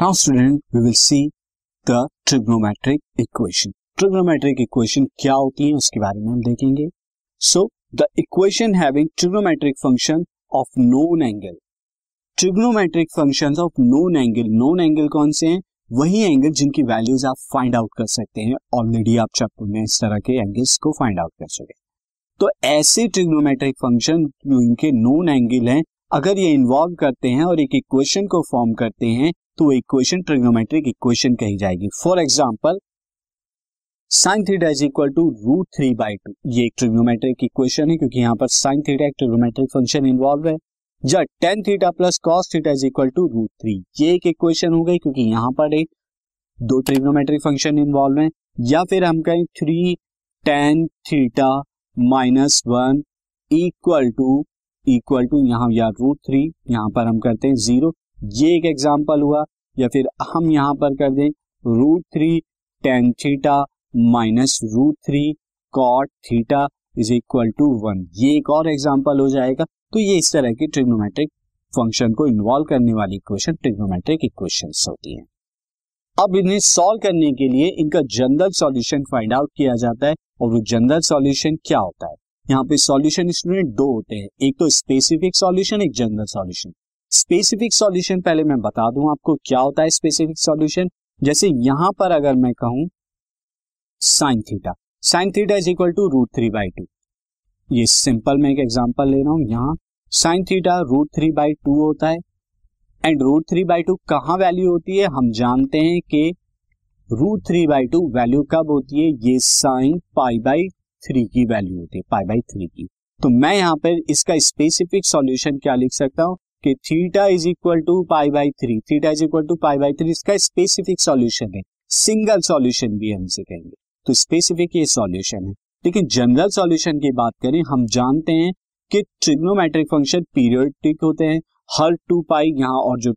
Now student we will see the trigonometric equation trigonometric equation क्या होती है उसके बारे में हम देखेंगे। So the equation having trigonometric function of known angle trigonometric function of known angle known angle कौन से हैं? वही एंगल जिनकी वैल्यूज़ आप फाइंड आउट कर सकते हैं। ऑलरेडी आप चैप्टर में इस तरह के एंगल्स को फाइंड आउट कर चुके तो ऐसे ट्रिग्नोमेट्रिक फ़ंक्शन जो इनके नोन एंगल हैं अगर ये इन्वॉल्व करते हैं और एक इक्वेशन को फॉर्म करते हैं तो वो इक्वेशन ट्रिग्नोमेट्रिक इक्वेशन कही जाएगी। For example sine theta is equal to root three by two ये एक ट्रिग्नोमेट्रिक इक्वेशन है, क्योंकि यहाँ पर साइन थीटा एक ट्रिग्नोमेट्रिक फ़ंक्शन इन्वॉल्व है। या tan theta plus cos theta is equal to root three ये एक इक्वेशन हो गई, क्योंकि यहाँ पर एक, दो ट्रिग्नोमेट्रिक फ़ंक्शन इन्वॉल्व है। या फिर हम कहें three tan theta minus one equal to equal to यहाँ या रूट थ्री यहाँ पर हम करते हैं ज़ीरो ये एक एग्ज़ाम्पल हुआ, या फिर हम यहाँ पर कर दें root three tan theta minus root three cot theta is equal to one ये एक और एग्ज़ाम्पल हो जाएगा। तो ये इस तरह की ट्रिग्नोमेट्रिक फ़ंक्शन को इन्वॉल्व करने वाली इक्वेशन ट्रिग्नोमेट्रिक इक्वेशन होती है। अब इन्हें सॉल्व करने के लिए इनका जनरल सॉल्यूशन फाइंड आउट किया जाता है, और वो जनरल सॉल्यूशन क्या होता है? यहाँ पे सॉल्यूशन स्टूडेंट दो होते हैं। एक तो स्पेसिफिक सॉल्यूशन एक जनरल सॉल्यूशन स्पेसिफिक सॉल्यूशन पहले मैं बता दूँ आपको क्या होता है स्पेसिफिक सॉल्यूशन जैसे यहाँ पर अगर मैं कहूँ sine theta sine theta is equal to root three by two ये सिंपल मैं एक एग्ज़ाम्पल ले रहा हूँ। यहाँ sine theta root three by two होता है। And root three by two कहाँ वैल्यू होती है? हम जानते हैं कि root three by two value कब होती है? ये साइन पाई बाई थ्री की वैल्यू होती है पाई बाई थ्री की। तो मैं यहाँ पर इसका स्पेसिफिक सॉल्यूशन क्या लिख सकता हूँ? कि theta is equal to pi by three theta is equal to pi by three इसका स्पेसिफिक सॉल्यूशन है। सिंगल सॉल्यूशन भी हम इसे कहेंगे। तो स्पेसिफिक ये सॉल्यूशन है। लेकिन जनरल सॉल्यूशन की बात करें, हम जानते हैं कि ट्रिग्नोमेट्रिक फ़ंक्शन पीरियोडिक होते हैं। हर टू पाई यहाँ और जो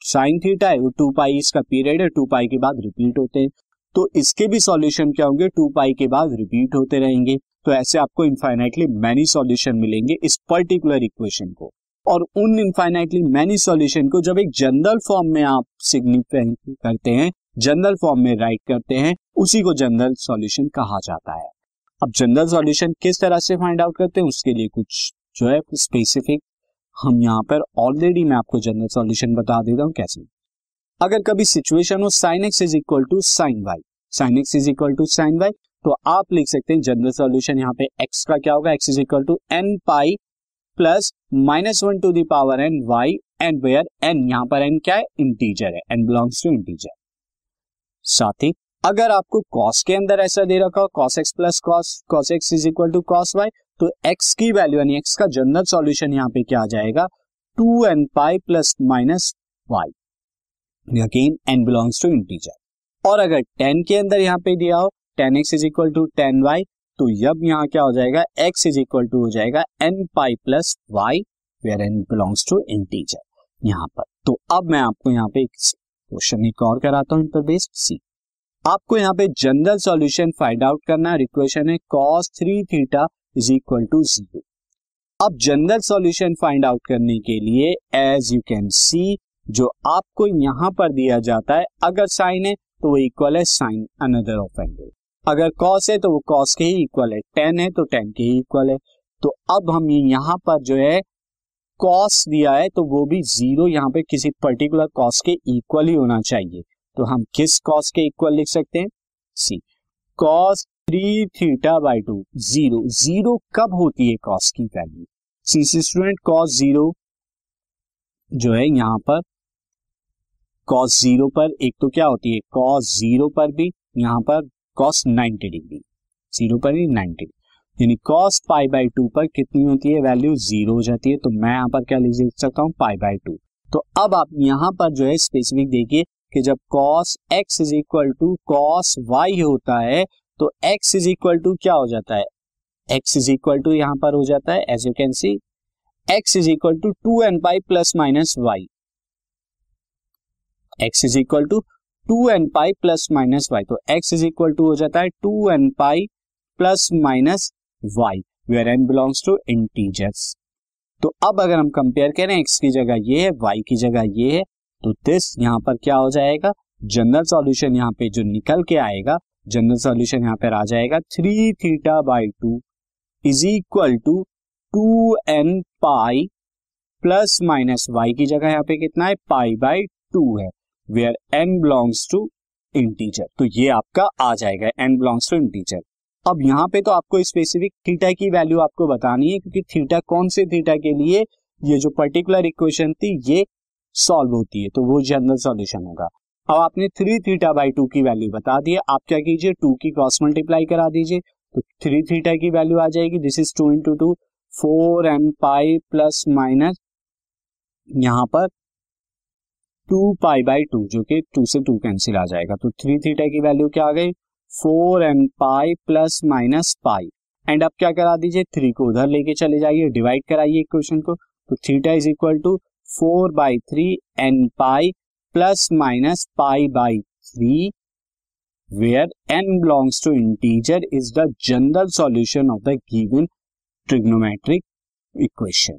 साइन थीटा है, वो टू पाई इसका पीरियड है टू पाई के बाद रिपीट होते हैं। तो इसके भी सॉल्यूशन क्या होंगे? टू पाई के बाद रिपीट होते रहेंगे। तो ऐसे आपको इनफाइनाइटली मैनी सॉल्यूशन मिलेंगे इस पर्टिकुलर इक्वेशन को। और उन इनफाइनाइटली मैनी सॉल्यूशन को जब एक जनरल फॉर्म में आप सिग्निफिकेंट करते हैं जनरल फॉर्म में राइट करते हैं, उसी को जनरल सॉल्यूशन कहा जाता है। अब जनरल सॉल्यूशन किस तरह से फाइंड आउट करते हैं, उसके लिए कुछ जो है स्पेसिफिक हम यहाँ पर ऑलरेडी मैं आपको जनरल सॉल्यूशन बता देता हूँ कैसे। अगर कभी सिचुएशन हो sine x is equal to sine y sine x is equal to sine y तो आप लिख सकते हैं जनरल सॉल्यूशन यहाँ पे एक्स का क्या होगा? X is equal to n pi plus minus one to the power n y and where n यहाँ पर एन क्या है? इंटीजर है. एन बिलोंग्स टू इंटीजर साथ ही अगर आपको कॉस के अंदर ऐसा दे रखा हो cos x plus cos cos x is equal to cos y तो एक्स की वैल्यू यानी एक्स का जनरल सॉल्यूशन यहाँ पे क्या आ जाएगा? Two n pi plus minus y again n belongs to integer और अगर टेन के अंदर यहाँ पे दिया हो tan x is equal to tan y तो अब यहाँ क्या हो जाएगा? एक्स इज़ इक्वल टू हो जाएगा n pi plus y where n belongs to integer यहाँ पर। तो अब मैं आपको यहाँ पे क्वेश्चन एक और कराता हूँ बेस्ड सी आपको यहाँ पे जनरल सॉल्यूशन फाइंड आउट करना है। इक्वेशन है cos three theta is equal to zero अब जनरल सॉल्यूशन फाइंड आउट करने के लिए एज यू कैन सी जो आपको यहाँ पर दिया जाता है, अगर साइन है तो वो इक्वल है साइन अनदर ऑफ़ एंगल अगर कॉस है तो वो कॉस के ही इक्वल है. टेन है तो टेन के ही इक्वल है. तो अब हम यहाँ पर जो है कॉस दिया है तो वो भी ज़ीरो यहाँ पे किसी पर्टिकुलर कॉस के इक्वल ही होना चाहिए. तो हम किस कॉस के इक्वल लिख सकते हैं? See cos three theta by two zero zero कब होती है कॉस की value see student cos zero जो है यहाँ पर कॉस ज़ीरो पर, एक तो क्या होती है? कॉस ज़ीरो पर भी, यहाँ पर कॉस 90 डिग्री ज़ीरो पर ही 90 यानी कॉस पाई बाई टू पर कितनी होती है? वैल्यू ज़ीरो हो जाती है। तो मैं यहाँ पर क्या लिख सकता हूँ? पाई बाई टू तो अब आप यहाँ पर जो है स्पेसिफिक देखिए कि जब cos x is equal to cos y होता है तो एक्स इज़ इक्वल टू क्या हो जाता है? एक्स इज़ इक्वल टू यहाँ पर हो जाता है as you can see x is equal to two n pi plus minus y x is equal to two n pi plus minus y तो एक्स इज़ इक्वल टू हो जाता है two n pi plus minus y where n belongs to integers तो अब अगर हम compare करें x की जगह ये है वाई की जगह ये है तो दिस यहाँ पर क्या हो जाएगा? जनरल सॉल्यूशन यहाँ पे जो निकल के आएगा जनरल सॉल्यूशन यहाँ पर आ जाएगा three theta by two is equal to two n pi plus minus y की जगह यहाँ पे कितना है? पाई बाई टू है। Where n belongs to integer तो ये आपका आ जाएगा एन बिलोंग्स टू इंटीजर अब यहाँ पे तो आपको स्पेसिफिक थीटा की वैल्यू आपको बतानी है, क्योंकि थीटा कौन से थीटा के लिए ये जो पर्टिकुलर इक्वेशन थी, ये सॉल्व होती है तो वो जनरल सॉल्यूशन होगा। अब आपने थ्री थीटा बाई टू की वैल्यू बता दी आप क्या कीजिए टू की क्रॉस मल्टीप्लाई करा दीजिए तो थ्री थीटा की वैल्यू आ जाएगी this is two into two four m pi plus minus यहाँ पर टू पाई बाई टू जो कि टू से टू कैंसिल आ जाएगा। तो थ्री थीटा की वैल्यू क्या आ गई? Four n pi plus minus pi and अब क्या करा दीजिए? थ्री को उधर लेके चले जाइए डिवाइड कराइए इक्वेशन को। तो theta is equal to four by three n pi plus minus pi by three where n belongs to integer is the general solution of the given trigonometric equation